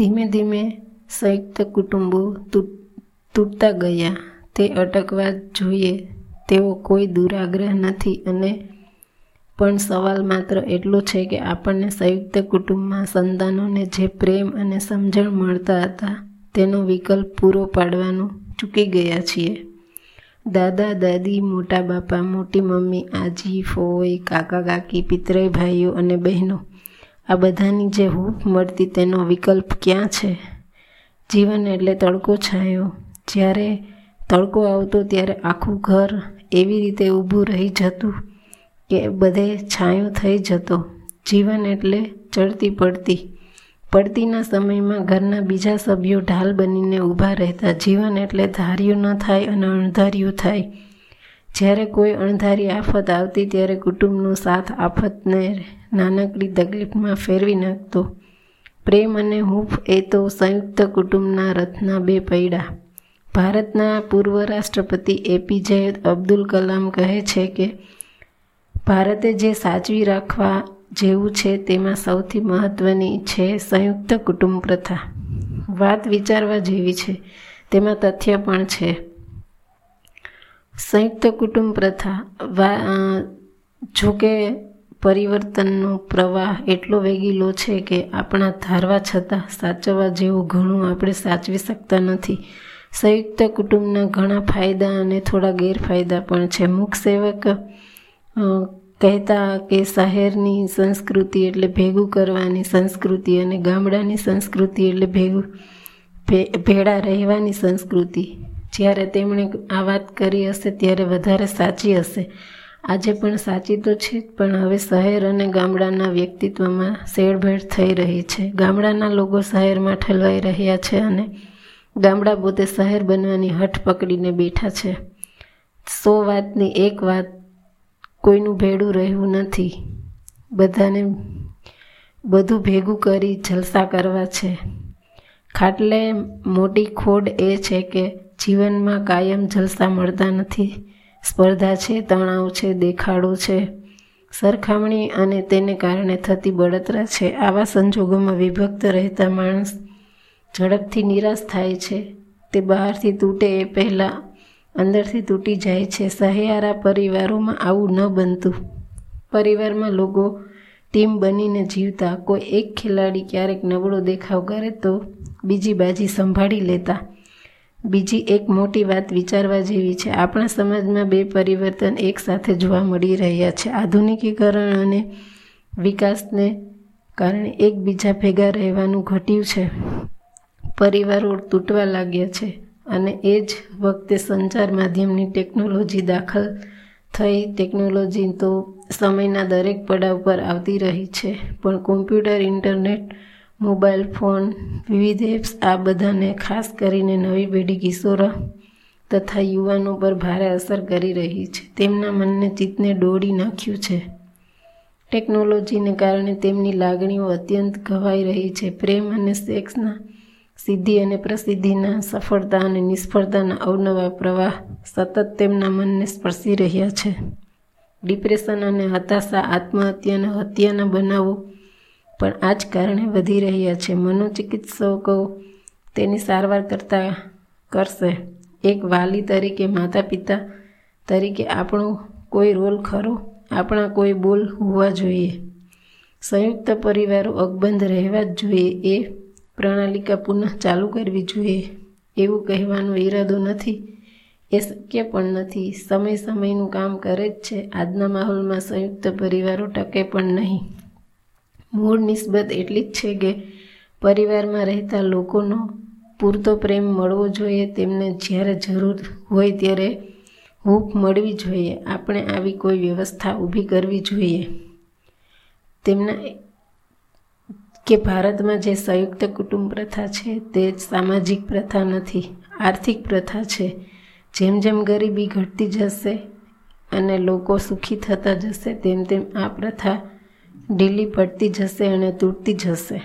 ધીમે ધીમે સંયુક્ત કુટુંબો તૂટતા ગયા. તે અટકવા જોઈએ તેવો કોઈ દુરાગ્રહ નથી અને પણ સવાલ માત્ર એટલો છે કે આપણને સંયુક્ત કુટુંબમાં સંતાનોને જે પ્રેમ અને સમજણ મળતા હતા તેનો વિકલ્પ પૂરો પાડવાનું ચૂકી ગયા છીએ. દાદા, દાદી, મોટા બાપા, મોટી મમ્મી, આજી, ફોઈ, કાકા, કાકી, પિતરાઈ, ભાઈઓ અને બહેનો આ બધાની જે હૂફ મળતી તેનો વિકલ્પ ક્યાં છે? જીવન એટલે તડકો છાંયો. જ્યારે તડકો આવતો ત્યારે આખું ઘર એવી રીતે ઊભું રહી જતું કે બધે છાંયો થઈ જતો. જીવન એટલે ચડતી પડતી. પડતીના સમયમાં ઘરના બીજા સભ્યો ઢાલ બનીને ઊભા રહેતા. જીવન એટલે ધાર્યું ન થાય અને અણધાર્યું થાય. જ્યારે કોઈ અણધારી આફત આવતી ત્યારે કુટુંબનો સાથ આફતને નાનકડી તકલીફમાં ફેરવી નાખતો. પ્રેમ અને હૂંફ એ તો સંયુક્ત કુટુંબના રથના બે પૈડા. ભારતના પૂર્વ રાષ્ટ્રપતિ એપીજે અબ્દુલ કલામ કહે છે કે, ભારતે જે સાચવી રાખવા જેવું છે તેમાં સૌથી મહત્ત્વની છે સંયુક્ત કુટુંબ પ્રથા. વાત વિચારવા જેવી છે. તેમાં તથ્ય પણ છે. સંયુક્ત કુટુંબ પ્રથા જોકે પરિવર્તનનો પ્રવાહ એટલો વેગીલો છે કે આપણા ધારવા છતાં સાચવવા જેવું ઘણું આપણે સાચવી શકતા નથી. સંયુક્ત કુટુંબના ઘણા ફાયદા અને થોડા ગેરફાયદા પણ છે. મુખ સેવક કહેતા કે શહેરની સંસ્કૃતિ એટલે ભેગું કરવાની સંસ્કૃતિ અને ગામડાની સંસ્કૃતિ એટલે ભેગું ભેળા રહેવાની સંસ્કૃતિ. જ્યારે તેમણે આ વાત કરી હશે ત્યારે વધારે સાચી હશે. આજે પણ સાચી તો છે પણ હવે શહેર અને ગામડાના વ્યક્તિત્વમાં શેરભેળ થઈ રહી છે. ગામડાના લોકો શહેરમાં ઠલવાઈ રહ્યા છે અને ગામડા પોતે શહેર બનવાની હઠ પકડીને બેઠા છે. સો વાતની એક વાત કોઈનું ભેડું રહ્યું નથી. બધાને બધું ભેગું કરી જલસા કરવા છે. ખાટલે મોટી ખોડ એ છે કે જીવનમાં કાયમ જલસા મળતા નથી. સ્પર્ધા છે, તણાવ છે, દેખાડો છે, સરખામણી અને તેને કારણે થતી બળતરા છે. આવા સંજોગોમાં વિભક્ત રહેતા માણસ ઝડપથી નિરાશ થાય છે. તે બહારથી તૂટે એ પહેલાં અંદરથી તૂટી જાય છે. સહિયારા પરિવારોમાં આવું ન બનતું. પરિવારમાં લોકો ટીમ બનીને જીવતા. કોઈ એક ખેલાડી ક્યારેક નબળો દેખાવ કરે તો બીજી બાજી સંભાળી લેતા. બીજી એક મોટી વાત વિચારવા જેવી છે. આપણા સમાજમાં બે પરિવર્તન એકસાથે જોવા મળી રહ્યા છે. આધુનિકીકરણ અને વિકાસને કારણે એકબીજા ભેગા રહેવાનું ઘટ્યું છે. પરિવારો તૂટવા લાગ્યા છે અને એ જ વખતે સંચાર માધ્યમની ટેકનોલોજી દાખલ થઈ. ટેકનોલોજી તો સમયના દરેક પડાવ પર આવતી રહી છે. પણ કોમ્પ્યુટર, ઇન્ટરનેટ મોબાઈલ ફોન, વિવિધ એપ્સ આ બધાને ખાસ કરીને નવી પેઢી કિશોરો તથા યુવાનો પર ભારે અસર કરી રહી છે. તેમના મનને ચિત્તને દોડી નાખ્યું છે. ટેકનોલોજીને કારણે તેમની લાગણીઓ અત્યંત ઘવાઈ રહી છે. પ્રેમ અને સેક્સના સિદ્ધિ અને પ્રસિદ્ધિના સફળતા અને નિષ્ફળતાના અવનવા પ્રવાહ સતત તેમના મનને સ્પર્શી રહ્યા છે. ડિપ્રેશન અને હતાશા, આત્મહત્યાના હત્યાના બનાવો પણ આ જ કારણે વધી રહ્યા છે. મનોચિકિત્સકો તેની સારવાર કરતા કરશે. એક વાલી તરીકે માતા પિતા તરીકે આપણો કોઈ રોલ ખરો? આપણા કોઈ બોલ હોવા જોઈએ. સંયુક્ત પરિવારો અકબંધ રહેવા જ જોઈએ. એ પ્રણાલિકા પુનઃ ચાલુ કરવી જોઈએ. એવું કહેવાનો ઈરાદો નથી. એ શક્ય પણ નથી. સમય સમયનું કામ કરે જ છે. આજના માહોલમાં સંયુક્ત પરિવારો ટકે પણ નહીં. મૂળ નિસ્બત એટલી જ છે કે પરિવારમાં રહેતા લોકોનો પૂરતો પ્રેમ મળવો જોઈએ, તેમને જ્યારે જરૂર હોય ત્યારે હૂંફ મળવી જોઈએ. આપણે આવી કોઈ વ્યવસ્થા ઊભી કરવી જોઈએ. તેમના કે ભારતમાં જે સંયુક્ત કુટુંબ પ્રથા છે તે સામાજિક પ્રથા નથી, આર્થિક પ્રથા છે. જેમ જેમ ગરીબી ઘટતી જશે અને લોકો સુખી થતા જશે, તેમ તેમ આ પ્રથા ઢીલી પડતી જશે અને તૂટતી જશે.